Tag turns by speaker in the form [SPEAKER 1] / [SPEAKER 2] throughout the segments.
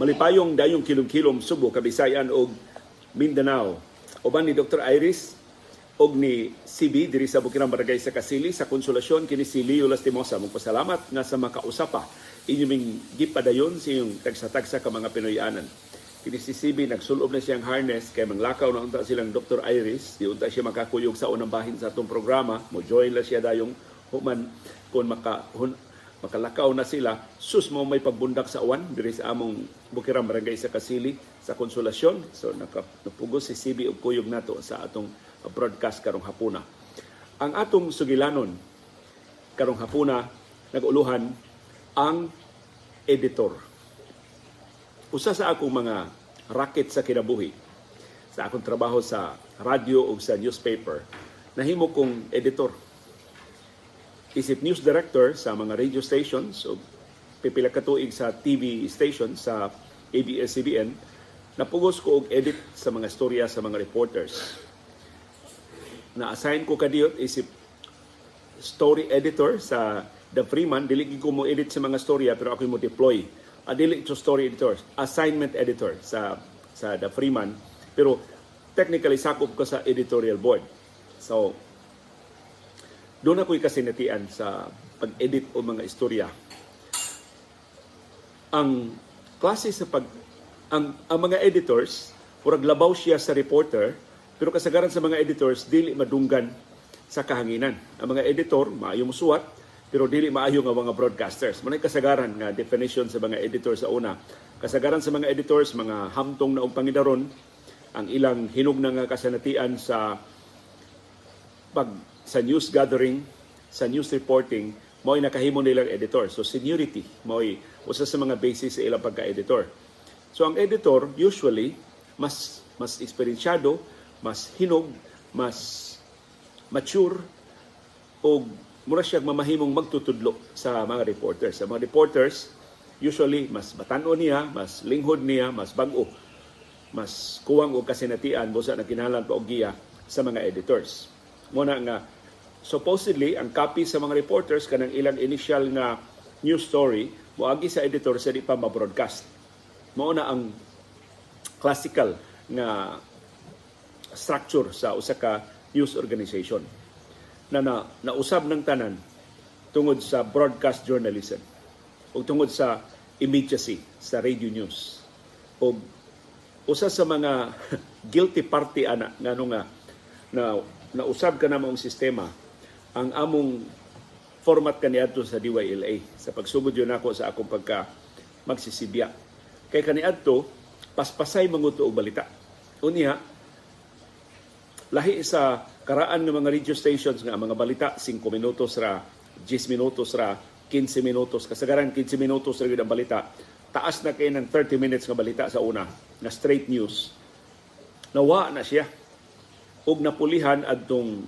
[SPEAKER 1] malipayong dayong kilom-kilom Subo, Kabisayan ug Mindanao. Uban ni Dr. Iris og ni CB diri sa Bukirang Barangay sa Kasili sa konsolasyon kini si Leo Lastimosa. Magpasalamat nga sa makausapa inyo ming gipadayon sa inyong tagsa-tagsa ka mga Pinoyanan. Kini si CB nagsulob na siyang harness kay manglakaw na unta silang Dr. Iris. Di unta siya makakuyog sa unang bahin sa atong programa. Mo join la siya dayong human kung maka makalakaw na sila, sus mo may pagbundak sa uwan diri sa among Bukirang Barangay sa Kasili sa konsolasyon. So napugos si CB og kuyog nato sa atong broadcast karong hapuna. Ang atong sugilanon karong hapuna naguluhan ang editor. Usa sa akong mga racket sa kinabuhi sa akong trabaho sa radio o sa newspaper, nahimo kong editor isip news director sa mga radio stations o pipila ka tuig sa TV station sa ABS-CBN, napugos ko og edit sa mga storya sa mga reporters. Na-assign ko kadiyot isip story editor sa The Freeman, dili ko mo edit sa mga storya pero ako mo deploy. Uh, dili to story editor, assignment editor sa sa The Freeman. Pero technically sakop ko sa editorial board. So, doon ako'y kasinatian sa pag-edit o mga istorya. Ang klase sa pag ang, ang mga editors, purag labaw siya sa reporter, pero kasagaran sa mga editors, dili madunggan sa kahanginan. Ang mga editor, maayo musuwat, pero dili maayo nga mga broadcasters. Manay kasagaran nga definition sa mga editors sa una. Kasagaran sa mga editors, mga hamtong na og pangidaron, ang ilang hinog na nga kasanatian sa pag sa news gathering, sa news reporting, mo'y nakahimo nilang editor. So seniority mo'y usa sa mga basis sa ilang pagka-editor. So ang editor usually mas mas eksperensyado, mas hinog, mas mature o mura siya mamahimong magtutudlo sa mga reporters. Sa mga reporters, usually mas batan-o niya, mas linghod niya, mas bag-o, mas kuwang o kasinatian mo sa nagkinalan pa og giya sa mga editors. Muna nga, supposedly, ang copy sa mga reporters kanang ilang initial nga news story, moagi sa editor sa di pa ma-broadcast. Mao na ang classical nga structure sa usa ka news organization na, na nausab ng tanan tungod sa broadcast journalism o tungod sa immediacy sa radio news. O usa sa mga guilty party ana ngano nga na nausab ka na mong sistema ang among format kaniadto sa DYLA sa pagsugod yun ako sa akong pagka magsisibya. Kay kaniadto paspasay manguto og balita. Unya lahi sa karaan ng mga radio stations nga mga balita 5 minutos ra 10 minutos ra 15 minutos. Kasagaran 15 minutos ra ang balita. Taas na kay ng 30 minutes nga balita sa una na straight news. Nawa na siya. Ug napulihan adtong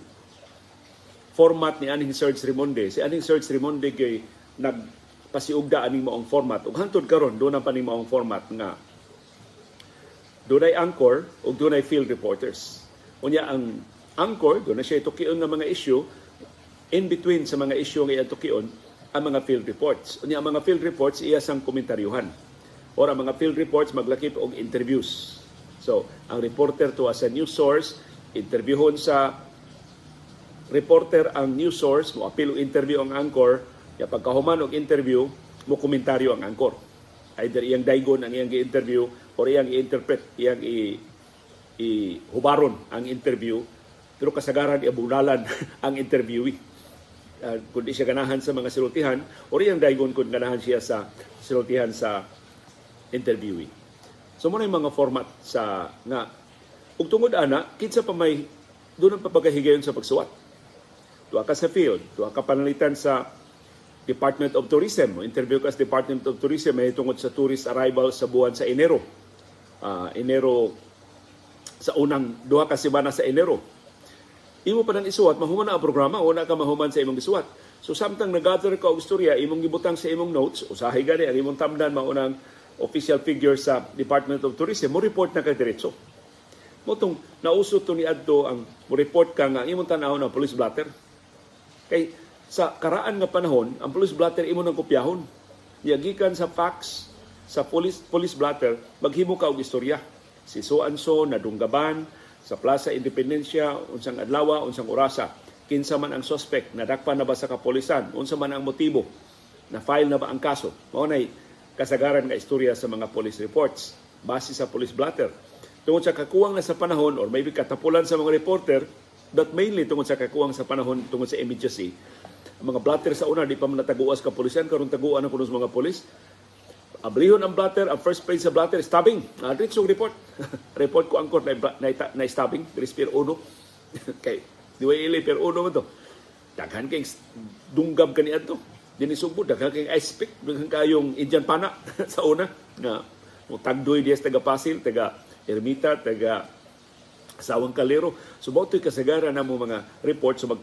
[SPEAKER 1] format ni aning Serge Rimonde. Si aning Serge Rimonde kay nagpasiugda aning maong format. Ug hantod karon do na pa ning maong format nga dunay anchor ug dunay field reporters. Unya ang anchor do na siya itukion nga mga issue in between sa mga issue nga itukion ang mga field reports. Unya ang mga field reports iya sang komentaryuhan or ang mga field reports maglakip og interviews. So ang reporter to as a news source interviewon sa reporter ang news source mo apil og interview ang anchor. Ya pagkahuman og interview mo komentaryo ang anchor. Either iyang daygon ang iyang gi-interview or iyang i-interpret iyang i, i hubaron ang interview. Pero kasagaran iabulalan ang interviewee. Uh, kung siya ganahan sa mga silutihan or iyang daygon kung ganahan siya sa silutihan sa interviewee. So mo na yung mga format sa nga. Ug tungod ana kinsa pa may doon ang papagahigayon sa pagsuwat tuwa ka sa field tuwa ka panalitan sa Department of Tourism. Interview ka sa Department of Tourism may tungod sa tourist arrival sa buwan sa Enero. Uh, Enero sa unang duha ka semana sa Enero. Imo pa nang isuwat, mahuman na ang programa, una ka mahuman sa imong isuwat. So samtang nag-gather ka og istorya, imong gibutang sa imong notes, usahay gani ang imong tamdan maunang official figure sa Department of Tourism, mo report na kay diretso. Mo tong nausot to ni adto ang mo report ka nga imong tan ng police blotter. Kay sa karaan nga panahon, ang police blotter imo nang kopyahon. Yagikan sa fax sa police police blotter maghimo ka og istorya. Si so and so nadunggaban sa Plaza Independencia unsang adlaw unsang orasa. Kinsa man ang suspect nadakpan na ba sa kapolisan? Unsa man ang motibo? Na file na ba ang kaso? Mao nay kasagaran nga istorya sa mga police reports base sa police blotter. Tungod sa kakuwang na sa panahon or maybe katapulan sa mga reporter, but mainly tungod sa kakuwang sa panahon tungod sa immediacy, ang mga blatter sa una, di pa man nataguas ka polisan, karon taguan ang kunos mga polis. Ablihon ang blatter, ang first page sa blatter, stabbing. Uh, Rich report. report ko ang court na, na, na stabbing, Dres per uno. kay, di wa ili per uno man to. Daghan kay dunggab kaniya to. Dinisugbo, daghan kay ice pick, daghan kayong Indian pana sa una. Nga, mo tagdoy dias taga Pasil, taga Ermita, taga Sawang Kalero. So, so, kasagaran na mo mga report. So, mag,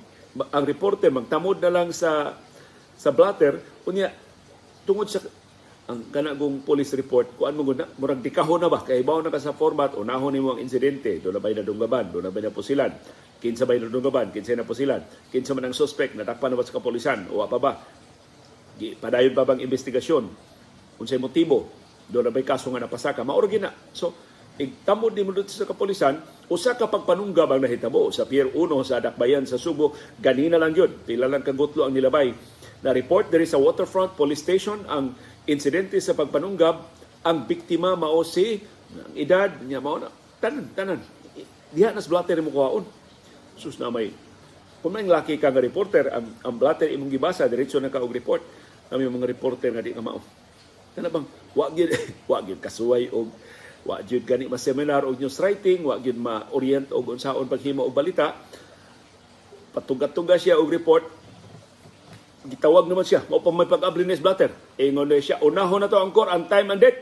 [SPEAKER 1] ang reporter magtamod na lang sa sa blatter. Unya tungod sa ang kanagong police report kuan mo na murag dikahon na ba? Kay bawo na ka sa format unahon nimo ang insidente. Do na bay nadunggaban? Do na bay napusilan? Kinsa bay nadunggaban? Kinsa na pusilan kinsa man ang suspect? Natakpan na ba sa kapolisan o apa ba? Di, padayon pa bang investigasyon? Unsay motibo? Do na bay kaso nga napasaka? Maoro gina. So igtamod ni mo sa kapolisan usa ka pagpanunggab ang nahitabo sa Pier 1 sa Dakbayan sa Subo ganina lang yun. Pila lang kagutlo ang nilabay. Na report diri sa Waterfront Police Station ang insidente sa pagpanunggab ang biktima mao si ang edad niya mao na tanan tanan. Diha nas blatter mo kuhaon. Sus na may. Kung may laki ka reporter ang, ang blatter imong gibasa diretso na ka og report. Kami mga reporter nga di nga mao. Kana bang wa gyud wa gyud kasuway og Wa jud gani ma seminar og news writing, wa gyud ma orient og unsaon paghimo og balita. Patugat-tugas siya og report. Gitawag naman siya, mao pa may pag-abli ni Blatter. Ingon na siya, unahon na to ang core, ang time and date.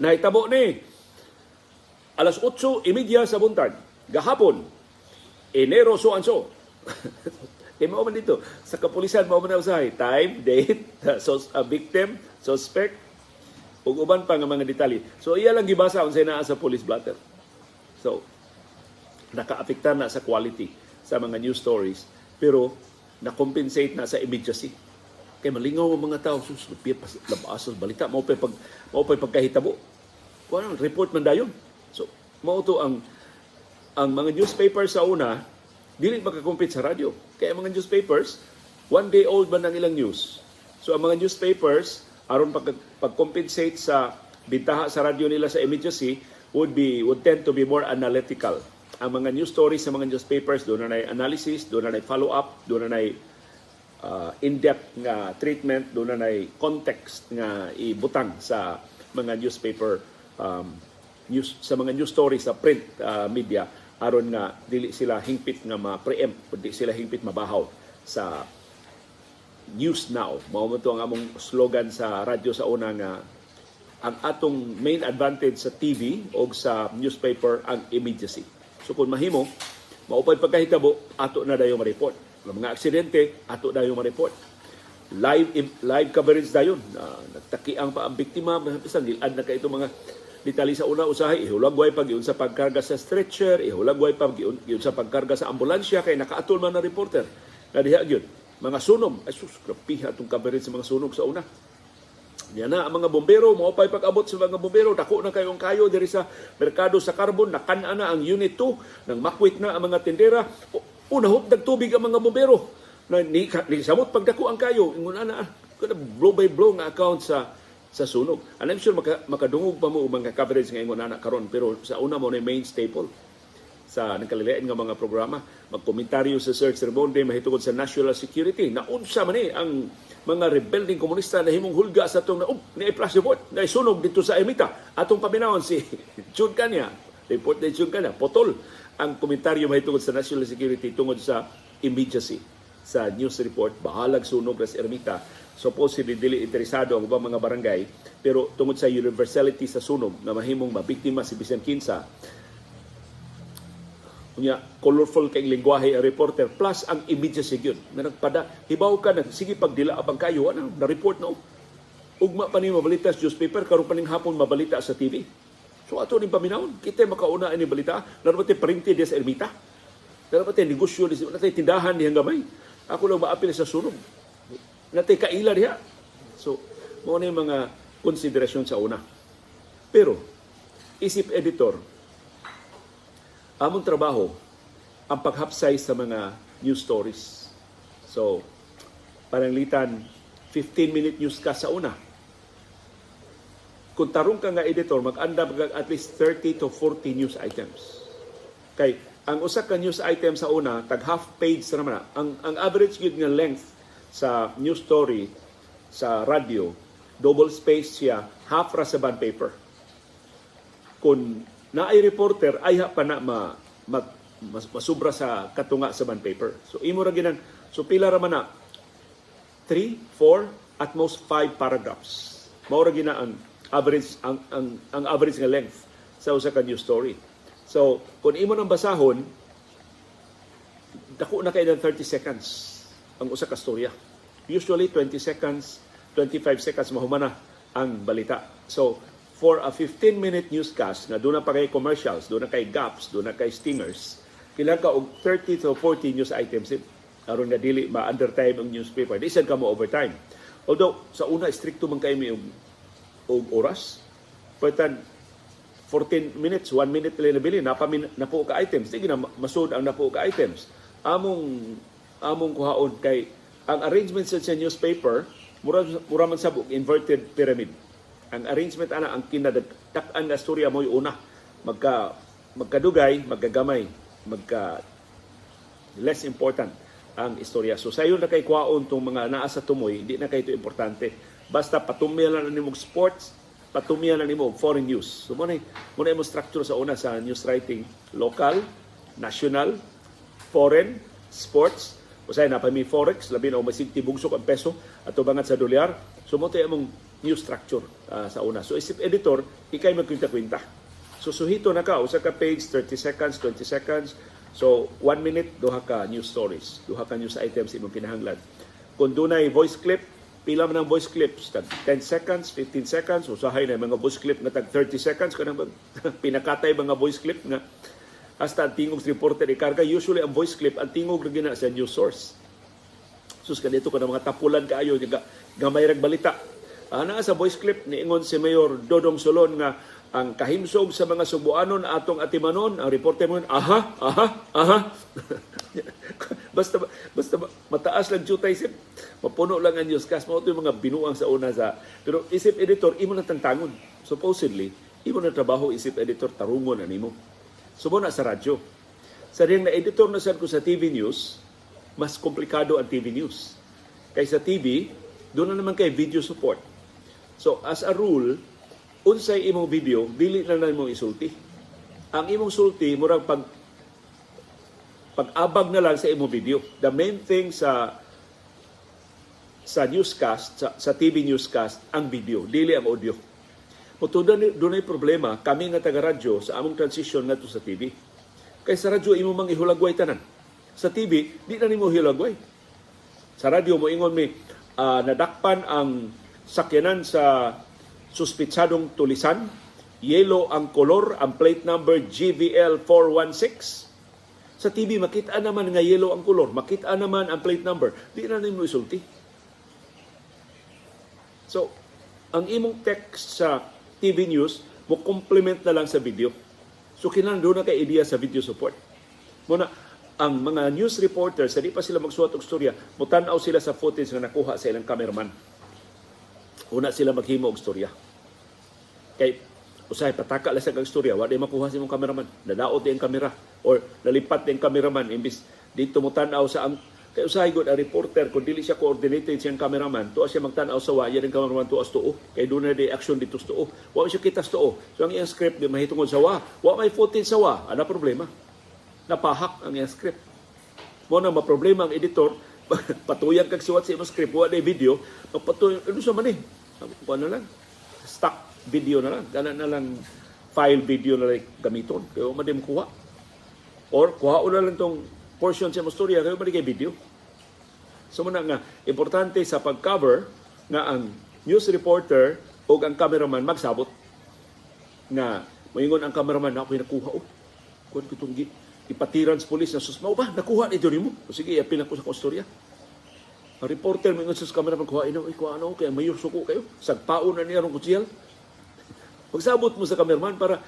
[SPEAKER 1] Nahitabo ni. Alas 8.30 sa buntag, gahapon, Enero so and so. Eh, mao man dito. Sa kapulisan, mao man na usahay. Time, date, sus- uh, victim, suspect, ug uban pa nga mga detalye. So iya lang gibasa unsay naa sa police blotter. So nakaapektar na sa quality sa mga news stories pero na-compensate na sa immediacy. Kay malingaw ang mga tao sus labas balita mao pa pag mao pa pagkahitabo. Kuan report man dayon. So mao to ang ang mga newspapers sa una dili makakompete sa radyo. Kaya mga newspapers one day old man ang ilang news. So ang mga newspapers aron pag pag-compensate sa bintaha sa radyo nila sa immediacy would be would tend to be more analytical. Ang mga news stories sa mga newspapers doon na analysis, doon na follow up, doon na uh, in-depth nga treatment, doon na context nga ibutang sa mga newspaper um, news sa mga news stories sa print uh, media aron nga dili sila hingpit nga ma-preempt, dili sila hingpit mabahaw sa News Now. Mao mo ang among slogan sa radyo sa una nga ang atong main advantage sa TV o sa newspaper ang immediacy. So kung mahimo, maupay pagkahitabo, ato na dayon ma-report. Mga aksidente, ato dayon ma-report. Live live coverage dayon. Uh, nagtakiang pa ang biktima, bisan nilad na kaito mga detalye sa una usahay ihulagway pag yun sa pagkarga sa stretcher ihulagway pag yun sa pagkarga sa ambulansya kay nakaatol man na reporter na diha gyud mga sunog. Ay sus, grapiha itong coverage sa mga sunog sa una. Yan na, ang mga bombero, mo pa'y pag-abot sa mga bombero, dako na kayong kayo diri sa merkado sa carbon, nakana na ang unit 2, nang makwit na ang mga tindera, unahot nagtubig ang mga bombero. Na, ni, ni samot pagdako ang kayo, ingon na, blow by blow nga account sa sa sunog. And I'm sure maka, makadungog pa mo mga coverage nga ingon na karon pero sa una mo na main staple sa nagkalilain nga mga programa. Magkomentaryo sa Sir Cermonde mahitungod sa national security. Naunsa man ni ang mga rebelding komunista na himong hulga sa itong na, oh, flash report na isunog dito sa Emita. Atong paminawon si Jun Kanya. Report ni Jun Kanya. Potol ang komentaryo mahitungod sa national security tungod sa immediacy sa news report. Bahalag sunog sa Ermita supposedly dili interesado ang ubang mga barangay pero tungod sa universality sa sunog na mahimong mabiktima si bisan kinsa Unya, colorful kay lingwahe ang reporter plus ang immediacy yun. Nga nagpada, hibaw ka na, sige pagdila abang kayo, ano, na-report no. Ugma pa ni mabalita sa newspaper, karon pa ning hapon mabalita sa TV. So ato ni paminawon, kita makauna ini balita, naroon pati printi di sa ermita. Naroon pati negosyo di sa tindahan di gamay. Ako lang maapil sa sunog. Natay kaila diha. So, mo ni mga konsiderasyon sa una. Pero, isip editor, among trabaho, ang paghapsay sa mga news stories. So, pananglitan, 15-minute news ka sa una. Kung tarong ka nga editor, mag-anda mag at least 30 to 40 news items. Kay, ang usa ka news item sa una, tag half page sa naman. Ang, ang average yun nga length sa news story sa radio, double space siya, half ra sa bond paper. Kung naay reporter, ay pa na ma, mag, mas, masubra sa katunga sa bond paper. So imo ra ginan, so pila ra man na 3, 4, at most 5 paragraphs. Mao ra gina ang average ang, ang, ang average nga length sa usa ka news story. So, kung imo nang basahon, dako na kay 30 seconds ang usa ka storya. Usually 20 seconds, 25 seconds mahumana ang balita. So, for a 15-minute newscast na doon na pa kay commercials, doon na kay gaps, doon na kay stingers, kailangan ka og 30 to 40 news items aron nga dili ma-undertime ang newspaper. Di ka mo overtime. Although, sa una, stricto man kayo may og, oras. Pwede 14 minutes, 1 minute nila nabili, napamin, napo ka items. Di na masud ang napo ka items. Among among kuhaon kay ang arrangement sa newspaper mura, mura man sabog inverted pyramid. Ang arrangement ana ang kinadagtakan nga storya mo una magka magkadugay, magkagamay, magka less important ang istorya. So sayon na kay kwaon tong mga naa sa tumoy, di na kay ito importante. Basta patumya lang nimo sports, patumya lang nimo foreign news. So mo na mo na structure sa una sa news writing, local, national, foreign, sports, Usay na pa mi forex labi na umasig tibugsok ang peso ato bangat sa dolyar. Sumote among new structure uh, sa una. So isip editor, ikay magkwinta-kwinta. So suhito na ka usa ka page 30 seconds, 20 seconds. So 1 minute duha ka news stories, duha ka news items imong kinahanglan. Kung dunay voice clip, pila man ang voice clips tag 10 seconds, 15 seconds, usahay na mga voice clip na tag 30 seconds kanang pinakatay mga voice clip nga hasta ang tingog reporter ikarga usually ang voice clip ang tingog ra gina sa news source sus kanito ka mga tapulan kaayo nga gamay rag balita ana sa voice clip ni ingon si Mayor Dodong Solon nga ang kahimsog sa mga Subuanon atong atimanon ang reporter mo aha aha aha basta basta mataas lang jutay isip mapuno lang ang newscast mo yung mga binuang sa una sa pero isip editor imo na tantangon supposedly imo na trabaho isip editor tarungon animo Sumo na sa radyo. Sa rin na editor na ko sa TV News, mas komplikado ang TV News. Kaysa TV, doon na naman kay video support. So as a rule, unsay imong video, dili na lang imong isulti. Ang imong sulti, murag pag pag-abag na lang sa imong video. The main thing sa sa newscast, sa, sa TV newscast, ang video, dili ang audio. Mutuda ni dunay problema kami nga taga radyo sa among transition ngadto sa TV. Kay sa radyo imo mang ihulagway tanan. Sa TV di na nimo hilagway. Sa radyo mo ingon mi uh, nadakpan ang sakyanan sa suspitsadong tulisan. Yellow ang kolor, ang plate number GVL 416. Sa TV makita naman nga yellow ang kolor, makita naman ang plate number. Di na nimo isulti. So, ang imong text sa TV news, mo complement na lang sa video. So doon na kay idea sa video support. Muna, ang mga news reporters, sa di pa sila magsuot og storya, mutanaw sila sa footage nga nakuha sa ilang cameraman. Una sila maghimo og storya. Kay usay pataka la sa kag storya, wa di makuha sa imong cameraman. Nadaot ang kamera or nalipat ang cameraman imbis dito mo tanaw sa ang Kay usahay gud ang reporter kung dili siya coordinated siyang cameraman, tuwa siya magtan-aw sa wa, yan ang cameraman tuwa tuo. Kay doon na di action dito sa tuo. Wa siya kita sa tuo. So ang iyang script di mahitungod sa wa. Wa may footage sa wa. Ano problema? Napahak ang iyang script. Mo na ma-problema ang editor, patuyan kag suwat sa imong script, wa na video, magpatuyan, ano sa man eh? Ano na lang? Stock video na lang. Gana na lang file video na lang gamiton. Kaya madim kuha. Or kuha na lang tong portion sa istorya kayo man video. So muna nga importante sa pag-cover nga ang news reporter o ang cameraman magsabot nga moingon ang cameraman na ako'y nakuha oh. Kuan ko itong ipatiran sa polis na susmaw ba nakuha ito nimo. O sige, apin ako sa istorya. Ang reporter mo sa camera pag kuha ino, kuha ano kaya mayor suko kayo. Sagpaon na niya rong kutsiyal. Pagsabot mo sa cameraman para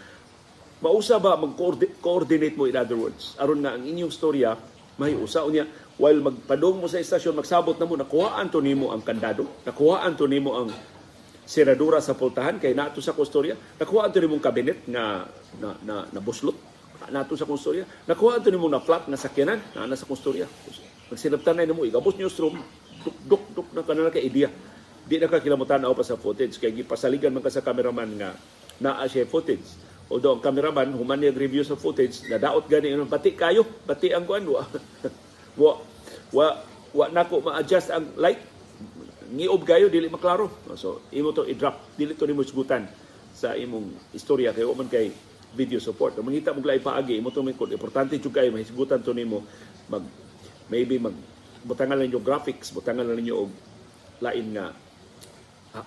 [SPEAKER 1] mausa ba mag-coordinate mo in other words. Aron nga ang inyong storya may usa unya while magpadong mo sa estasyon magsabot na mo nakuhaan to nimo ang kandado, nakuhaan to nimo ang senadura sa pultahan kay nato sa kustorya, nakuhaan to nimo ang kabinet nga na na, na buslot nato sa kustorya, nakuhaan to nimo na flat nga sakyanan na na sa kustorya. Magsinabtan na nimo igabos newsroom, duk duk duk na kanala ka idea. Di na ka kilamutan pa sa footage kay gipasaligan man ka sa cameraman nga naa siya footage. Although ang cameraman, human niya review sa footage, nadaot gani pati kayo, pati ang kuan wa. wa wa wa nako ma-adjust ang light. Ngiob kayo dili maklaro. So imo to i-drop, dili to nimo sugutan sa imong istorya kay man kay video support. Kung mangita mo glay paagi, imo to kung importante jud kayo mahisgutan to nimo mag maybe mag butangan lang yung graphics, butangan lang ninyo og lain nga ah,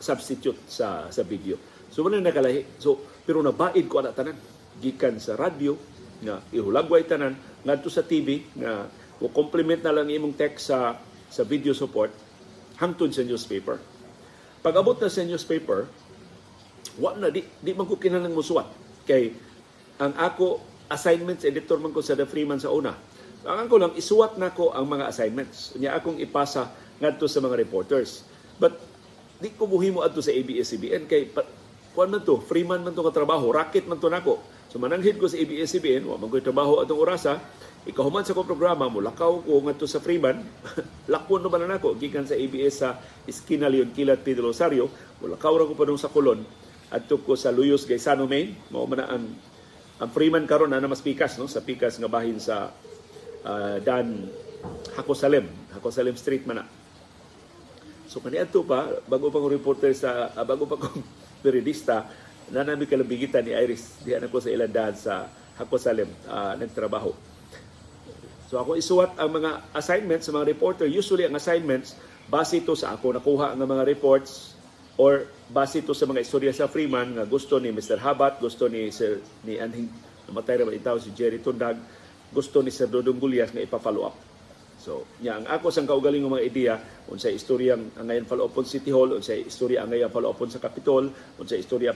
[SPEAKER 1] substitute sa sa video. So wala nakalahi. So pero nabaid ko ana tanan gikan sa radyo nga ihulagway tanan ngadto sa TV nga o na lang imong text sa sa video support hangtod sa newspaper. Pag abot na sa newspaper, wa na di di man ko kinahanglan musuwat kay ang ako assignments editor man ko sa The Freeman sa una. Ang ko lang isuwat na ko ang mga assignments. Nya akong ipasa ngadto sa mga reporters. But di ko buhimo adto sa ABS-CBN kay kuan man to, free man to ka trabaho, racket man to nako. So mananghid ko sa ABS-CBN, wa man ko trabaho atong orasa, ikahuman sa ko programa mo lakaw ko ngadto sa Freeman, lakon ba na nako gikan sa ABS sa Esquina Leon Kilat Pedro Rosario, lakaw ra ko pa sa Colon adto ko sa Luyos Gaisano Main, mao man ang ang Freeman karon na mas pikas no sa pikas nga bahin sa uh, Dan Hakosalem, Hakosalem Street man na. So kaniadto pa bago pa ko reporter sa uh, bago pa ko periodista na namin kalabigitan ni Iris diyan ako sa ilandahan sa Hakosalem uh, nagtrabaho. So ako isuwat ang mga assignments sa mga reporter. Usually ang assignments base ito sa ako nakuha ang mga reports or base ito sa mga istorya sa Freeman nga gusto ni Mr. Habat, gusto ni Sir ni Anhing namatay na itaw si Jerry Tundag, gusto ni Sir Dodong Gulyas nga ipa-follow up. So, nya ang ako sang kaugaling mga ideya unsay istorya ang ngayon follow up City Hall, unsay istorya ang ngayon follow up sa Capitol, unsay istorya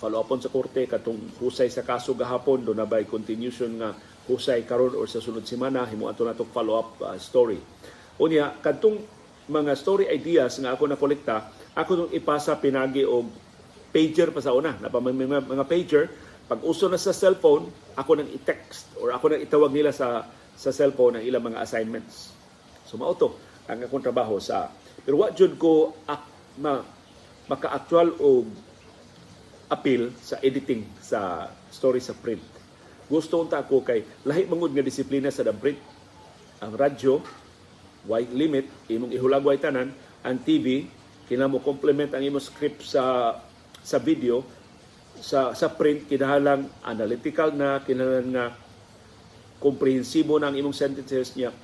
[SPEAKER 1] follow up sa korte katong husay sa kaso gahapon do na by continuation nga husay karon or sa sunod semana himo ato nato follow up uh, story. Unya kadtong mga story ideas nga ako na kolekta, ako nung ipasa pinagi og pager pa sa una, na mga, mga pager pag uso na sa cellphone, ako nang i-text or ako nang itawag nila sa sa cellphone ang ilang mga assignments. So mao to ang akong trabaho sa pero wa jud ko ak, ma, maka-actual og appeal sa editing sa story sa print. Gusto unta ko kay lahi mangud nga disiplina sa print. Ang radyo white limit imong ihulagway tanan ang TV kinamo complement ang imong script sa sa video sa sa print kinahanglan analytical na kinahanglan nga komprehensibo na ang imong sentences niya.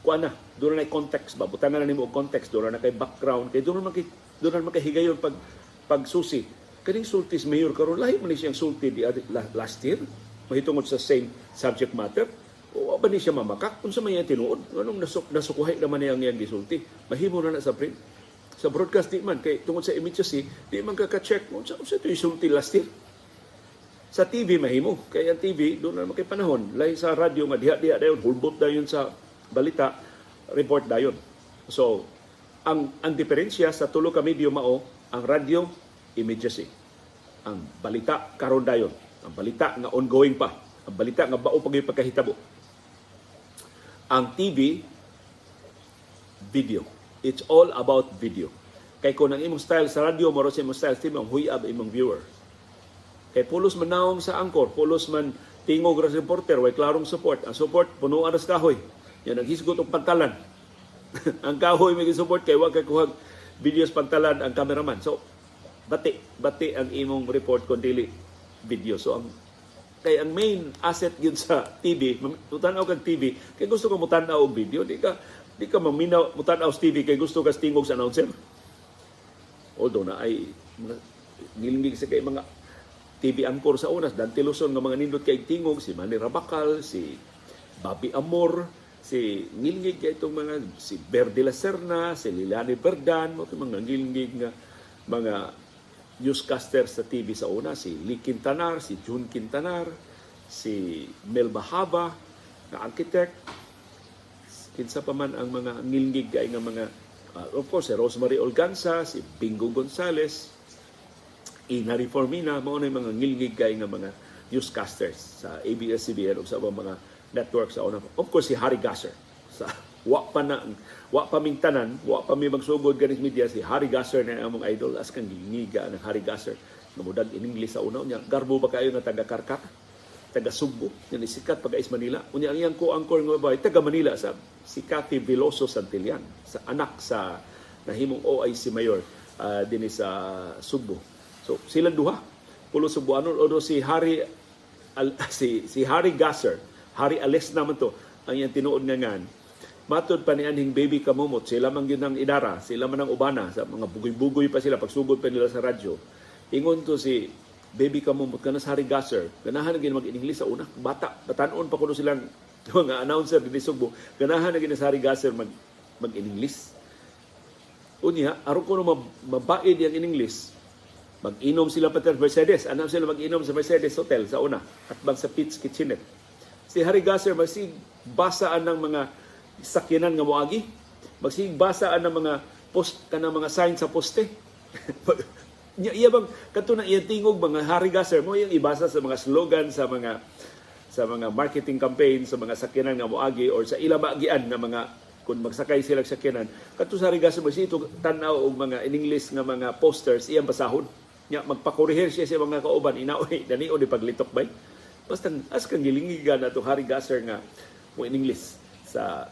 [SPEAKER 1] Kuan na doon na context ba? Butangan na nimo context doon na kay background kay doon na kay doon na makahigayon pag pagsusi kaning sultis mayor karon lahi man siyang sulti di last year? Mahitungod sa same subject matter? O ba ni siya mamakak unsa man iya tinuod? Anong nasuk nasukuhay naman niya ang iyang gisulti? Mahimo na na sa print sa broadcast di man kay tungod sa immediacy di man ka ka-check mo sa unsa to isulti last year sa TV mahimo. Kaya ang TV, doon na makay panahon. Lahi sa radyo nga diha-diha dayon, hulbot dayon sa balita, report dayon. So, ang ang diferensya sa tulo ka media mao, ang radyo immediacy. Ang balita karon dayon. Ang balita nga ongoing pa. Ang balita nga bao pag pagkahitabo. Ang TV video. It's all about video. Kay kung ang imong style sa radyo, maro sa imong style, imong huyab imong viewer Kay pulos man naong sa angkor, pulos man tingog ra reporter, way klarong support. Ang support puno aras kahoy. Yan ang hisgot og pantalan. ang kahoy may support kay wa kay kuhag videos pantalan ang cameraman. So bati bati ang imong report kun dili video. So ang kay ang main asset gyud sa TV, mutanaw kag TV, kay gusto ka mutanaw og video, di ka di ka maminaw mutanaw sa TV kay gusto ka tingog sa announcer. Although na ay nilingig sa kay mga TV anchor sa unas, Dante Luzon nga mga nindot kay tingog, si Manny Rabakal, si Bobby Amor, si ngilngig kay itong mga si Verde La Serna, si Lilani Verdan, mga ngilngig nga mga newscaster sa TV sa una, si Lee Quintanar, si June Quintanar, si Mel Bahaba, na architect, kinsa pa man ang mga ngilngig kay nga mga uh, of course si Rosemary Olganza, si Bingo Gonzales, Ina Reformina, mao na mga ngilngig kay nga mga newscasters sa ABS-CBN o sa mga network sa una. Of course si Harry Gasser. Sa wa pa na wa pa ming tanan, wa pa mi magsugod ganis media si Harry Gasser na among idol as kang gingiga ng Harry Gasser. Nga mudag in English sa una unya garbo ba kayo nga taga Karkata taga Sugbo nga ni sikat pag is Manila. Unya ang iyang ko-angkor nga babae taga Manila sa si Cathy Veloso Santillan sa anak sa nahimong OIC mayor uh, dinhi sa Sugbo so sila duha pulo Subuanon. O si Harry Al, si si Harry Gasser Harry Ales naman to ang iyang tinuod nga ngan Matod pa ni Anhing Baby Kamumot, sila man yun ang idara, sila man ang ubana, sa mga bugoy-bugoy pa sila, pagsugod pa nila sa radyo. Ingon to si Baby Kamumot, kana sa Harry Gasser, ganahan na gina mag-English sa una. Bata, batanon pa kuno silang mga announcer din Sugbo, ganahan na gina sa Harry Gasser mag, mag-English. Unya, aron ko no mabaid yung in English, mag-inom sila pa Mercedes. Anam sila mag-inom sa Mercedes Hotel sa una, at bang sa Pete's Kitchenette. Si Harry Gasser, masig basaan ng mga sakyanan nga moagi magsig basaan ng mga post kanang mga sign sa poste Nya iya bang kadto na iya tingog mga Harry Gasser mo yung ibasa sa mga slogan sa mga sa mga marketing campaign sa mga sakyanan nga moagi or sa ila maagian na mga kung magsakay sila sa sakyanan. Kadto sa Harry Gasser mo ito tan-aw og mga in English nga mga posters iyang basahon. Nya magpakorehir siya sa mga kauban inaoy danion di paglitok bay. Basta as kang gilingigan na to Harry Gasser nga mo in English sa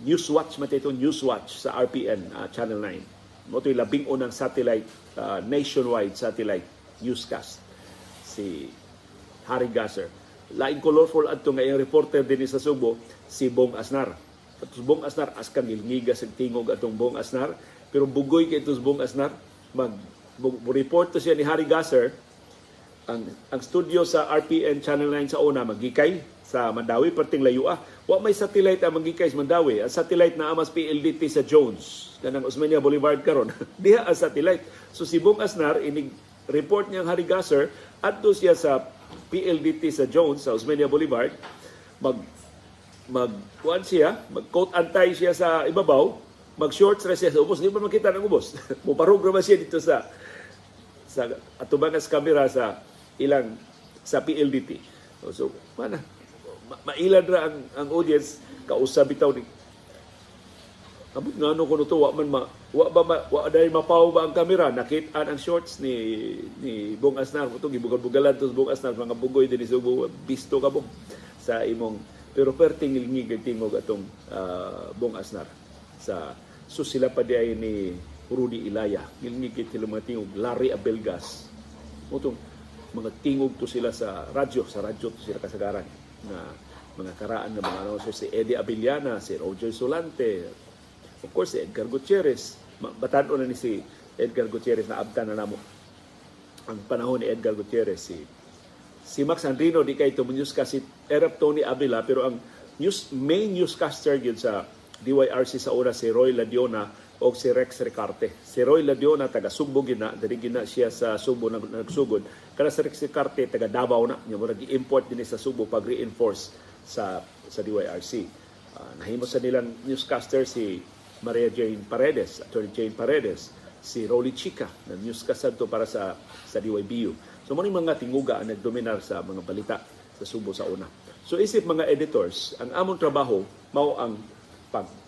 [SPEAKER 1] Newswatch matito Newswatch sa RPN uh, Channel 9. Mo labing unang satellite uh, nationwide satellite newscast si Harry Gasser. Lain colorful adto nga yung reporter din sa Subo si Bong Asnar. Tapos Bong Asnar as kang ilngiga sa tingog atong Bong Asnar pero bugoy kay tos Bong Asnar mag report to siya ni Harry Gasser ang ang studio sa RPN Channel 9 sa una magikay sa Mandawi perting layo ah. Wa may satellite ang magikay sa Mandawi. Ang satellite na amas PLDT sa Jones kanang Osmeña Boulevard karon. Diha ang satellite. So si Bong Asnar inig report niyang Harry Gasser adto siya sa PLDT sa Jones sa Osmeña Boulevard mag mag kuan siya, mag coat antay siya sa ibabaw, mag shorts ra siya sa ubos, di ba makita ng ubos. Muparograma siya dito sa sa atubangas kamera sa ilang sa PLDT. So mana ma- mailan ra ang, ang audience kausab bitaw ni Abot nga ano kuno to wa man ma wa ba ma, wa dahil mapaw ba ang kamera? Nakit-an ang shorts ni ni Bong Asnar. To gibugal-bugalan to Bong Asnar. Mga bugoy dinhi Subo bisto ka bong sa imong pero perting ngilngig tingog atong uh, Bong Asnar. Sa so sila pa di ay ni Rudy Ilaya. Ngilngig kit mga tingog. Larry Abelgas. Utong mga tingog to sila sa radyo. Sa radyo to sila kasagaran na mga karaan ng mga announcer si Eddie Abiliana, si Roger Solante, of course si Edgar Gutierrez. Batanon na ni si Edgar Gutierrez na abtan na namo ang panahon ni Edgar Gutierrez si si Max Andrino di kay tumunyos ka si Erap Tony Abila pero ang news main newscaster gyud sa DYRC sa una si Roy Ladiona o si Rex Ricarte. Si Roy Ladiona taga Sugbo gina, diri gina siya sa Sugbo nag nagsugod. Kana si Rex Ricarte taga Davao na, nya mo import din sa Sugbo pag reinforce sa sa DYRC. Uh, nahimo sa nilang newscaster si Maria Jane Paredes, Attorney Jane Paredes, si Rolly Chica na newscaster to para sa sa DYBU. So mo mga tinguga ang nagdominar sa mga balita sa Subo sa una. So isip mga editors, ang among trabaho mao ang pag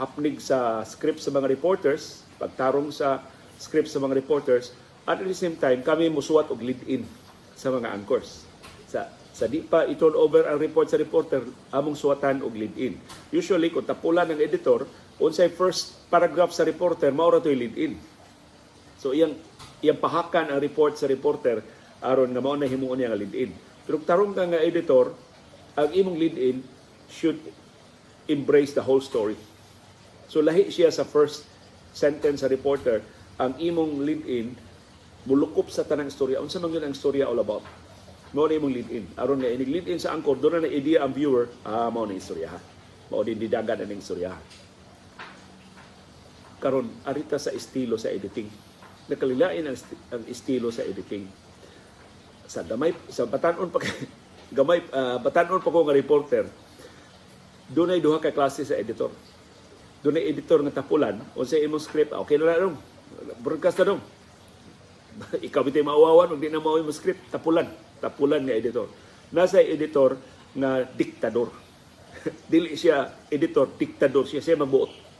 [SPEAKER 1] hapnig sa script sa mga reporters, pagtarong sa script sa mga reporters, at at the same time, kami musuwat og lead-in sa mga anchors. Sa sa di pa i-turn over ang report sa reporter, among suwatan og lead-in. Usually, kung tapulan ng editor, unsay first paragraph sa reporter, maura to lead-in. So, iyang, iyang pahakan ang report sa reporter aron nga mao na himuon niya nga lead-in. Pero tarong ka nga editor, ang imong lead-in should embrace the whole story. So lahi siya sa first sentence sa reporter, ang imong lead-in mulukop sa tanang istorya. Unsa man yun ang istorya all about? Mao na imong lead-in. Aron nga inig lead-in sa angkor, doon na idea ang viewer, ah, mao na istorya mao din didagan aning istoryahan karon arita sa estilo sa editing nakalilain ang, ang estilo sa editing sa damay sa batanon pa gamay ah, batanon pa ko nga reporter dunay duha ka klase sa editor dunay editor nga tapulan unsay imong script. Okay na na dong broadcast na dong ikaw bitay maawawan ug di na mao imong script. Tapulan tapulan nga editor. Nasa editor nga diktador. Dili siya editor diktador siya. Siya magbuot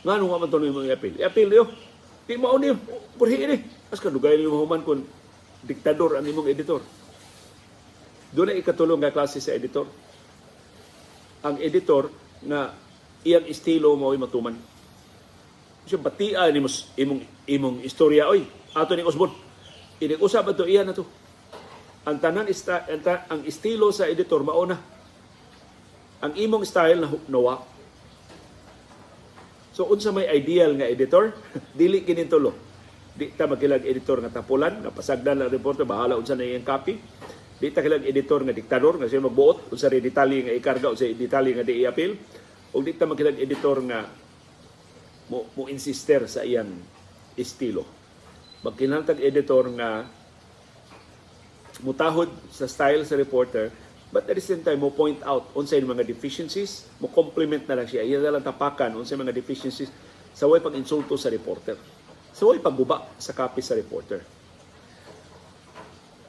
[SPEAKER 1] nga nung man to imong i-appeal i-appeal yo di mao ni purhi ini. As kadugay ni mahuman kun diktador ang imong editor. Doon ay ikatulong nga klase sa editor. Ang editor nga iyang estilo mo matuman. Siya batia ni mos imong imong istorya oy ato ni Osbon ini usab ato iya na to ang tanan ista, ang, ta- ang estilo sa editor mauna ang imong style na nawa. So unsa may ideal nga editor? Dili kini tulo di ta magkilag editor nga tapulan nga pasagdan ang reporter bahala unsa na iyang copy. Di ta kilag editor nga diktador nga siya magbuot unsa ri detalye nga ikarga unsa detalye nga di i-appeal ug di ta magkilag editor nga mo, mo insister sa iyang estilo. Magkinahangtag editor nga mutahod sa style sa reporter but at the same time mo point out unsay mga deficiencies mo compliment na lang siya. Iya lang tapakan unsay mga deficiencies sa way pag insulto sa reporter. Sa way pagguba sa copy sa reporter.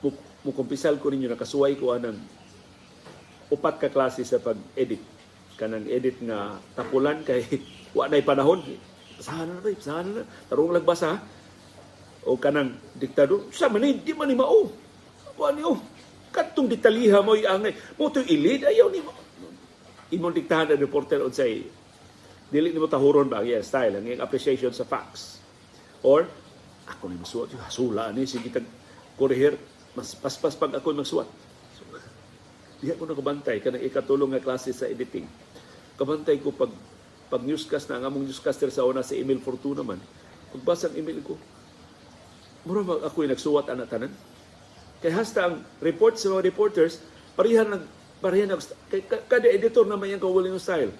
[SPEAKER 1] Mo, mo kumpisal ko ninyo nakasuway ko anang upat ka klase sa pag-edit kanang edit nga tapulan kay wa nay panahon. Basahan na ba basahan na tarong lagbasa o kanang diktador sa man di man ni mao. Wa ni oh katong detalyiha mo angay mo to ilid ayaw ni mo. Imong diktahan ang reporter unsay dili nimo tahuron ba iyang style ang appreciation sa facts? Or ako ni masuot hasula ni sige tag kurihir mas paspas pag ako magsuwat so, diha ko nakabantay kanang ikatulong nga klase sa editing kabantay ko pag pag newscast na ang among newscaster sa una si Emil Fortuna man. Pagbasa ang email ko. Mura ba ako nagsuwat ana tanan? Kay hasta ang report sa mga reporters parihan nag parihan ka- kada editor na may ang kawaling style.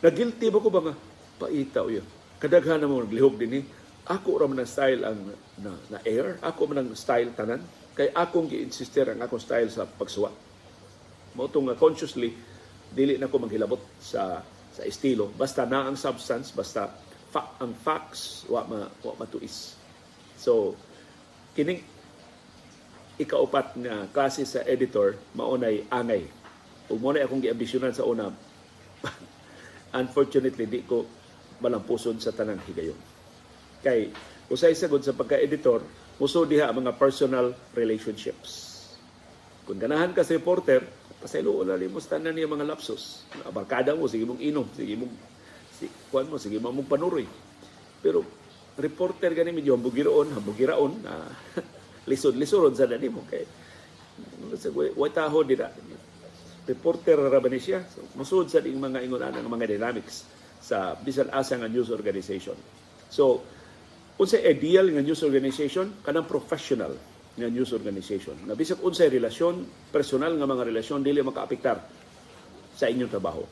[SPEAKER 1] Nagilty ba ko ba nga? Paita yun. Kadaghan na mo naglihog din eh. Ako ra man ang style ang na, na air ako man ang style tanan. Kay akong gi-insister ang akong style sa pagsuwat. Mo nga consciously dili na ko maghilabot sa sa estilo. Basta na ang substance basta fa- ang facts wa ma wa matuis. So kining ikaupat nga klase sa editor maunay angay. Ug mo akong giambisyonan sa una unfortunately di ko malampusod sa tanang higayon. Kay usay sagod sa pagka-editor muso diha ang mga personal relationships. Kung ganahan ka sa reporter pasaylo na limos tanan niya mga lapsos. Barkada mo sige mong inom sige mong si kuan mo sige mong panuroy pero reporter gani medyo hambugiroon hambugiraon ah, lisod-lisod sa dani mo kay way taho dira reporter ra ba ni siya? So, musud sa ding mga ingon ng mga dynamics sa bisan asa nga news organization. So unsay ideal nga news organization? Kanang professional nga news organization. Na bisag unsay relasyon personal nga mga relasyon dili makaapektar sa inyong trabaho.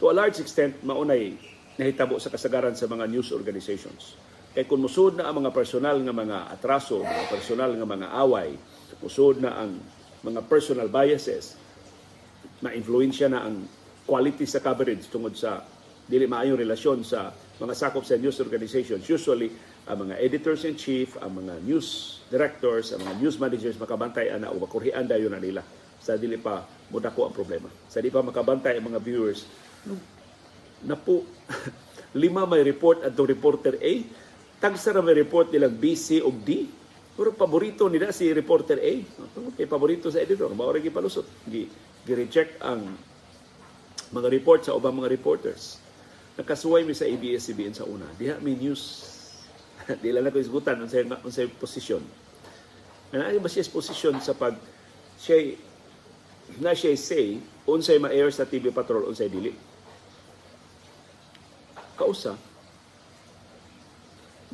[SPEAKER 1] To a large extent maunay nahitabo sa kasagaran sa mga news organizations. Kay kung musud na ang mga personal nga mga atraso mga personal nga mga away musud na ang mga personal biases na influensya na ang quality sa coverage tungod sa dili maayong relasyon sa mga sakop sa news organizations. Usually, ang mga editors-in-chief, ang mga news directors, ang mga news managers makabantay ana o makurhian dayon na nila sa dili pa mudako ang problema. Sa di pa makabantay ang mga viewers, na po, lima may report at reporter A, tagsa na may report nilang B, C o D, pero paborito nila si reporter A. Kay paborito sa editor, mao ra palusot. Gi gi-reject ang mga report sa ubang mga reporters. Nakasuway mi sa ABS-CBN sa una. Diha may news. Di lang ako isgutan unsay unsay posisyon. Ana ba siya posisyon sa pag siya na siya say unsay ma-air sa TV Patrol unsay dili. Kausa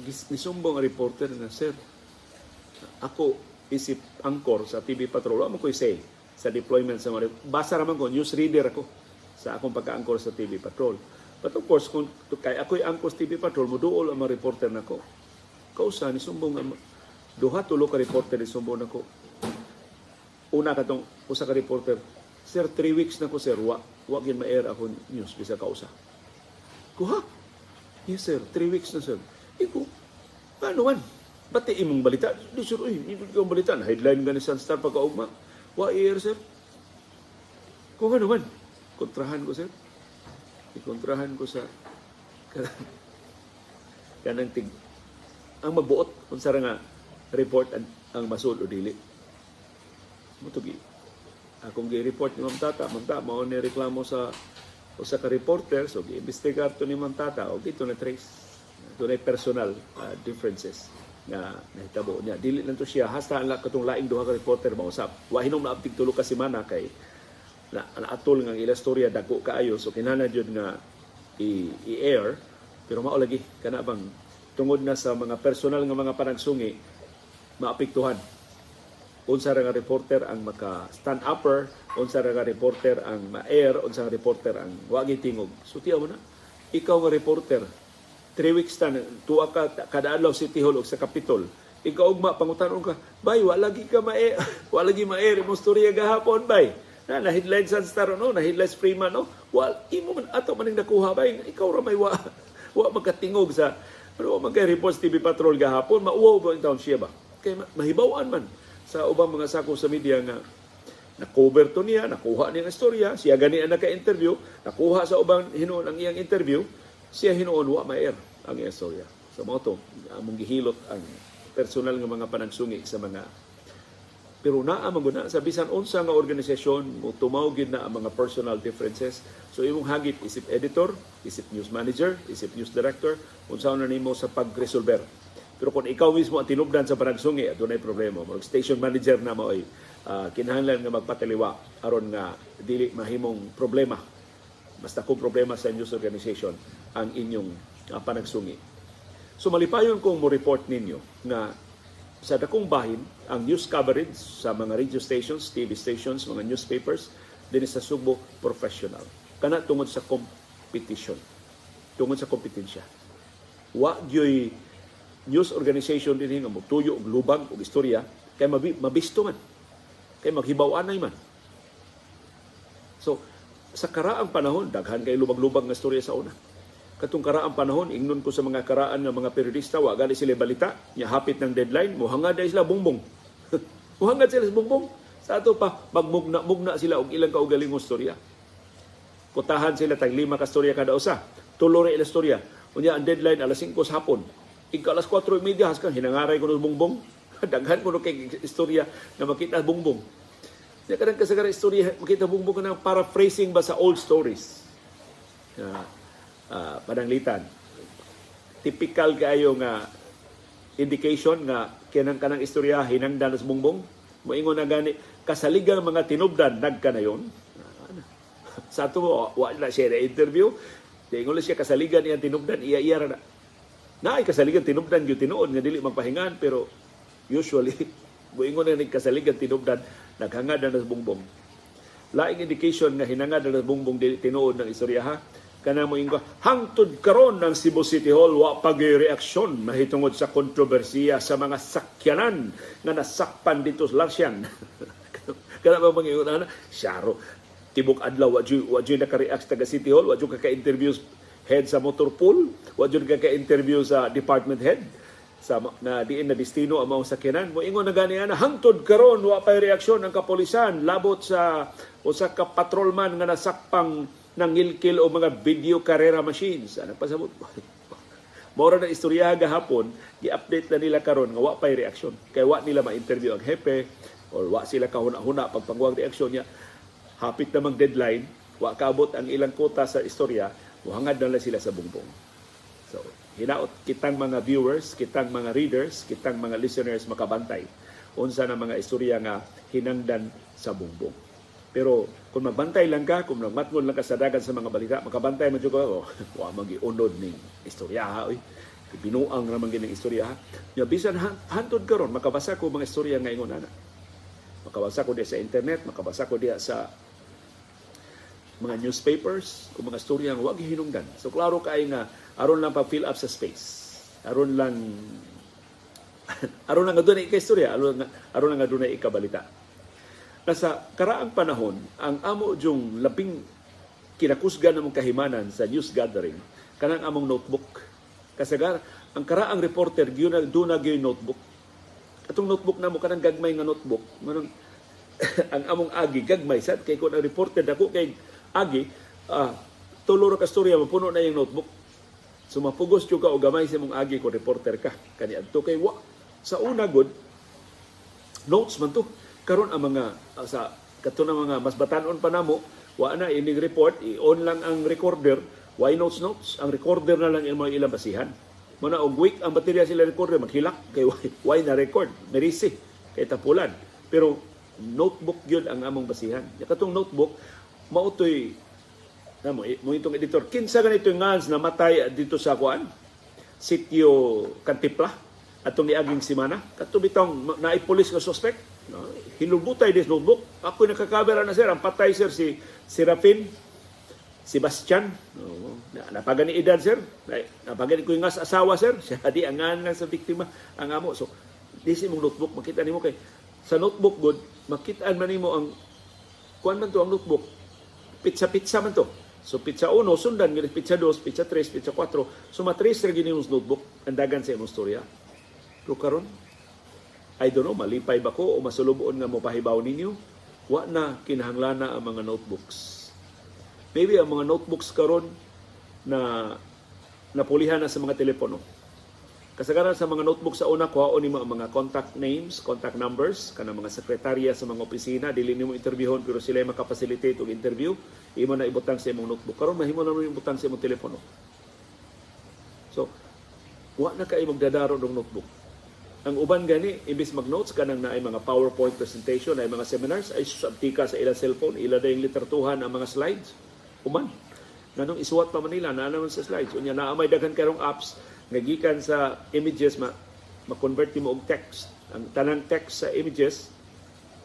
[SPEAKER 1] gis- nisumbong ang reporter na sir ako isip angkor sa TV Patrol. Amo ko say sa deployment sa mga basa raman ko news reader ako sa akong pagka-angkor sa TV Patrol. But of course, kung kay ako'y angkor sa TV Patrol, muduol ang mga reporter nako. Kausa ni sumbong ang duha tulo ka reporter ni sumbong nako. Una katong usa ka reporter, Sir, three weeks na ko, sir. Wa, wa gin ma-air ako news bisa kausa. Kuha? Yes, sir. Three weeks na, sir. Iko, paano man? Ba't di imong balita? Di, sir, uy, ko balita. Headline nga ni Sunstar pagkaugma. Wa air, sir. Kung ano man, kontrahan ko, sir. Ikontrahan ko sa kanang tig ang magbuot kung sa nga report ang, ang masud o dili. Mutugi. Akong gi-report ni Ma'am Tata, mao ni reklamo sa usa ka reporter, so gi-investigar to ni Ma'am Tata, o dito na trace. Ito na personal uh, differences nga nahitabo niya. Dili lang to siya, hasta ang katong laing duha ka reporter mausap. Wa hinom na abtig tulo ka semana kay na naatol nga ila storya dako kaayo so kinahanglan jud nga i-air pero mao lagi kana bang tungod na sa mga personal nga mga panagsungi maapektuhan. Unsa ra nga reporter ang maka stand upper unsa ra nga reporter ang ma-air unsa nga reporter ang wa tingog. So tiyaw na. Ikaw nga reporter three weeks tan tuwa ka kada adlaw City Hall ug sa Capitol. Ikaw ugma pangutanon ka bay wa lagi ka ma-air wa lagi ma-air mo storya gahapon bay. Na na headline sa Star no? Na headlines Freeman no? Wal imo man ato man nakuha ba ikaw ra may wa wa magkatingog sa wa man kay reports TV Patrol gahapon mauwaw ba ang taon siya ba kay mahibawan man sa ubang mga sako sa media nga na-cover to niya, nakuha niya ang istorya, siya gani ang naka-interview, nakuha sa ubang hinuon ang iyang interview, siya hinuon wa ma-air ang iyang istorya. So mo to, among gihilot ang personal nga mga panagsungi sa mga pero naa man gud na sa bisan unsa nga organisasyon mo tumawgid na ang mga personal differences. So imong hagit isip editor, isip news manager, isip news director, unsa na nimo sa pagresolver. Pero kung ikaw mismo ang tinubdan sa panagsungi, adunay problema. Mag station manager na mo ay uh, kinahanglan nga magpataliwa aron nga dili mahimong problema. Basta kung problema sa news organization ang inyong uh, panagsungi. So malipayon kong mo report ninyo nga sa dakong bahin ang news coverage sa mga radio stations, TV stations, mga newspapers din sa Subo professional. Kana tungod sa competition. Tungod sa kompetensya. Wa gyoy news organization din nga mutuyo og lubag og istorya kay mabisto man. Kay maghibaw-anay man. So, sa karaang panahon, daghan kay lubag-lubag nga istorya sa una katong karaang panahon ingnon ko sa mga karaan ng mga periodista wa gali sila balita nya hapit ng deadline muhangad dai sila bungbong muhangad sila sa bungbong sa ato pa magmugna mugna sila og ilang kaugalingong storya. Kutahan sila tag lima ka storya kada usa. Tulo ra ila storya. Unya ang deadline alas 5 sa hapon. Ika alas 4:30 haskan hinangaray ko ng bungbong daghan ko kay istorya na makita bungbong Ya kadang kasagaran istorya makita bungbong na paraphrasing ba sa old stories. Uh, uh, pananglitan. Typical kayo nga indication nga kinang kanang istorya hinangdan sa bungbong. Moingon na gani kasaligang mga tinubdan nagkanayon. sa ato wa na siya na interview. Tingon siya kasaligan niya tinubdan iya iya na. Na ay kasaligan tinubdan gyud tinuod nga dili magpahingan pero usually moingon na ni kasaligan tinubdan naghangad na sa bungbong. Laing indication nga hinangad na sa bungbong dili tinuod ng istorya ha kana mo ingo hangtod karon ng Cebu City Hall wa pagi-reaksyon mahitungod sa kontrobersiya sa mga sakyanan nga nasakpan dito sa Larsyan. kana ba mga ingon ana? Syaro. Tibok adlaw wa jud wa jud naka-react taga City Hall, wa jud ka-interview head sa motor pool, wa jud ka-interview sa department head sa na diin na destino ang mga sakyanan mo ingon na gani ana hangtod karon wa pay reaksyon ang kapolisan labot sa usa ka patrolman nga nasakpang nangilkil o mga video carrera machines. Ano pa sabot? Mora na istorya gahapon, i-update na nila karon nga wa pay reaksyon. Kay wa nila ma-interview ang hepe or wa sila kahuna-huna pagpanguwang reaksyon niya. Hapit namang deadline, wa kaabot ang ilang kota sa istorya, muhangad na lang sila sa bungbong. So, hinaot kitang mga viewers, kitang mga readers, kitang mga listeners makabantay unsa na mga istorya nga hinangdan sa bungbong. Pero kung magbantay lang ka, kung magmatngon lang ka sa dagan sa mga balita, makabantay mo ko, oh, wa magi-unod ning istorya ha, oy. Binuang naman gining istorya ha. Nya bisan hantod karon makabasa ko mga istorya nga ingon ana. Makabasa ko diya sa internet, makabasa ko diya sa mga newspapers kung mga storya nga wag hinungdan. So klaro kay nga aron lang pa fill up sa space. Aron lang aron lang nga dunay istorya, aron nga aron lang nga dunay ikabalita. Nasa karaang panahon, ang amo jung labing kinakusgan namong kahimanan sa news gathering kanang among notebook. Kasagar ang karaang reporter gyud do na notebook. Atong notebook namo kanang gagmay nga notebook, manang ang among agi gagmay sad kay kun ang reporter dako kay agi uh, tulo ra ka storya mapuno na yung notebook. So mapugos jud ka og gamay sa imong agi ko reporter ka. Kani adto kay wa sa una good notes man to karon ang mga uh, sa kato na mga mas batanon pa namo wa na ining report i-on lang ang recorder why notes notes? Ang recorder na lang mga ilang basihan. Mo na og week ang baterya sila recorder maghilak kay why, why na record? Merisi kay tapulan. Pero notebook yun ang among basihan. Katong notebook mautoy na mo, itong editor kinsa ganito ngans na matay dito sa kuan? Sitio Kantipla atong niaging semana. Kato bitong naipulis nga suspect no? hinulbutay this notebook ako nakakabera na sir. Ang patay sir si Serafin Sebastian no? na, napagani edad sir. Napagani ko yung asawa sir. Siya di angan lang sa biktima ang amo. So this mong notebook makita nimo kay sa notebook good makitaan man nimo ang kuan man to ang notebook. Pizza-pizza man to. So pizza 1, sundan nga pizza 2, pizza 3, pizza 4. So matris ra gini notebook. Ang dagan sa imong storya. Pero karon, I don't know, malipay ba ko o masuluboon nga mo pahibaw ninyo? Wa na kinahanglan na ang mga notebooks. Maybe ang mga notebooks karon na napulihan na sa mga telepono. Kasagaran sa mga notebook sa una, kuhaon nimo ang mga contact names, contact numbers, kanang mga sekretarya sa mga opisina, dili nimo interviewon pero sila makapacilitate og interview, imo na ibutang sa imong notebook. Karon mahimo na mo ibutang sa imong telepono. So, wa na kay magdadaro ng notebook ang uban gani, imbis mag-notes ka nang na ay mga PowerPoint presentation, ay mga seminars, ay susabtika sa ilang cellphone, ila na yung literatuhan ang mga slides. Uman. Nanong isuwat pa Manila, na naman sa slides. Unya na may daghan karong apps, nagikan sa images, ma ma-convert mo og text. Ang tanang text sa images,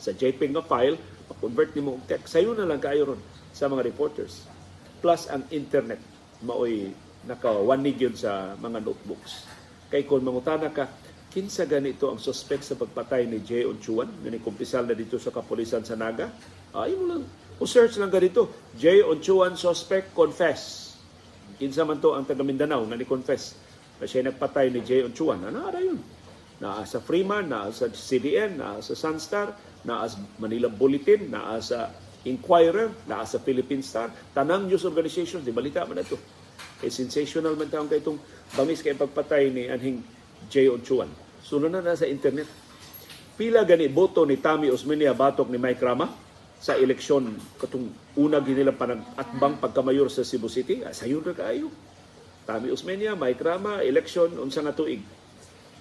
[SPEAKER 1] sa JPEG nga file, ma-convert mo og text. Sayo na lang kayo ron sa mga reporters. Plus ang internet, maoy naka one yun sa mga notebooks. Kay kung mangutana ka, kinsa ganito ang suspect sa pagpatay ni Jay Onchuan ni kumpisal na dito sa kapulisan sa Naga. Ay mo lang. O search lang ganito. Jay Onchuan suspect confess. Kinsa man to ang taga Mindanao nga ni confess na siya nagpatay ni Jay Onchuan ano ara yun. Naa sa Freeman naa sa CBN naa sa Sunstar naa sa Manila Bulletin naa sa Inquirer naa sa Philippine Star. Tanang news organizations di balita man ito. Kay sensational man taong kay itong bangis kay pagpatay ni anhing J. Ochuan. Sunod na sa internet. Pila gani boto ni Tami Osmeña batok ni Mike Rama sa eleksyon katong una ginila panag atbang pagkamayor sa Cebu City. Ah, sayon ra kaayo. Tami Osmeña, Mike Rama, election unsa nga tuig.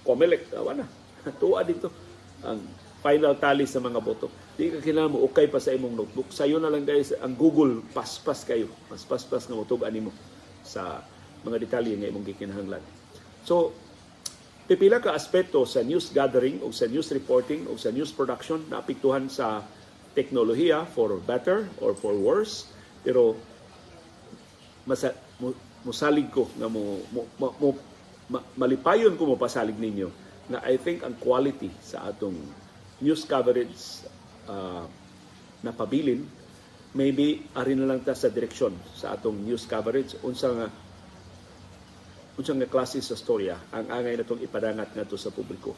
[SPEAKER 1] Comelec, awa na. Tuwa dito ang final tally sa mga boto. Di ka kailangan mo okay pa sa imong notebook. Sayo na lang guys ang Google paspas kayo. Mas paspas nga motug animo sa mga detalye nga imong gikinahanglan. So, pipila ka aspeto sa news gathering o sa news reporting o sa news production na apektuhan sa teknolohiya for better or for worse. Pero masa, mo, musalig ko na mo, mo, mo, mo ma, malipayon ko mo pasalig ninyo na I think ang quality sa atong news coverage uh, na pabilin maybe ari na lang ta sa direksyon sa atong news coverage. Unsa nga unsang nga klase sa storya ang angay natong ipadangat ngadto sa publiko.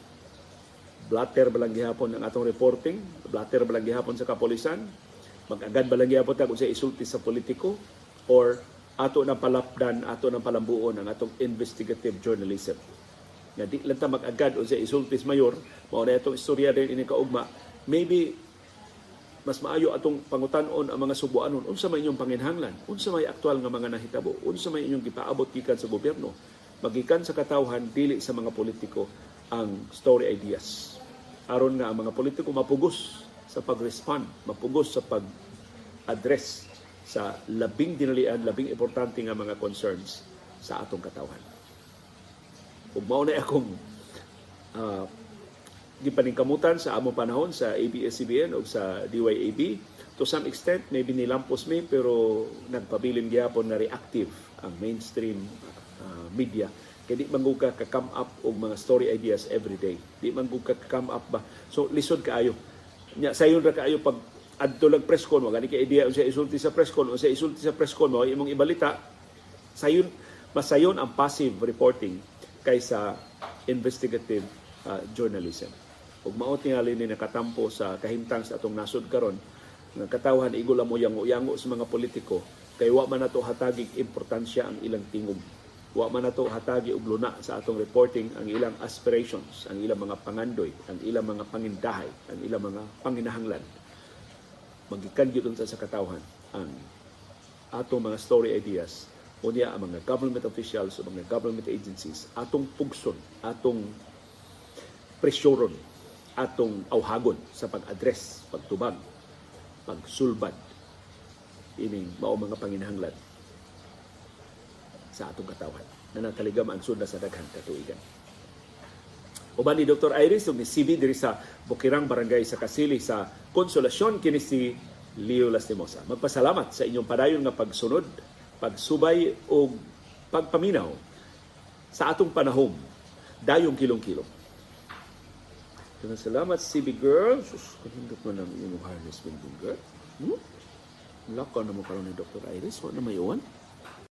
[SPEAKER 1] Blatter ba lang gihapon ang atong reporting? Blatter ba lang gihapon sa kapolisan? Mag-agad ba lang gihapon ta kung sa isulti sa politiko? Or ato nang palapdan, ato nang palambuon ang atong investigative journalism? Nga di lang ta mag-agad o sa isultis mayor, mao na itong istorya din ini kaugma, maybe mas maayo atong pangutanon ang mga subuanon. Unsa may inyong panginhanglan? Unsa may aktual nga mga nahitabo? Unsa may inyong gipaabot gikan sa gobyerno? Magikan sa katawhan dili sa mga politiko ang story ideas. Aron nga ang mga politiko mapugos sa pag-respond mapugos sa pag-address sa labing dinalian labing importante nga mga concerns sa atong katawhan. Ug mao na akong uh, gipaningkamutan sa among panahon sa ABS-CBN o sa DYAB. To some extent, maybe nilampos mi pero nagpabilin gyapon na reactive ang mainstream uh, media. Kaya di man gud ka come up og mga story ideas every day. Di man gud ka come up ba. So lisod kaayo. Nya sayon ra kaayo pag adto lang press con wala ni ka idea unsa isulti sa press con unsa isulti sa press con mo imong ibalita sayon masayon ang passive reporting kaysa investigative uh, journalism. Ug mao tingali ni nakatampo sa kahimtang sa atong nasod karon nga katawhan igula mo yango-yango sa mga politiko kay wa man nato hatagig importansya ang ilang tingog. Wa man nato hatagi og luna sa atong reporting ang ilang aspirations, ang ilang mga pangandoy, ang ilang mga pangindahay, ang ilang mga panginahanglan. Magikan gyud sa katawhan ang atong mga story ideas unya ang mga government officials o mga government agencies atong pugson, atong presyoron, atong awhagon sa pag-address, pagtubag, pagsulbad ining mao mga panginahanglan sa atong katawhan na nataligam ang sunda sa daghang katuigan. Uban ni Dr. Iris ug ni CB diri sa Bukirang Barangay sa Kasili sa Konsolasyon kini si Leo Lastimosa. Magpasalamat sa inyong padayon nga pagsunod, pagsubay o pagpaminaw sa atong panahom dayong kilong-kilong. Kaya salamat CB girl. Sus, kanindot mo ng inyong harness building girl. Hmm? Lakaw na mo karon ni Dr. Iris. Wa na may uwan.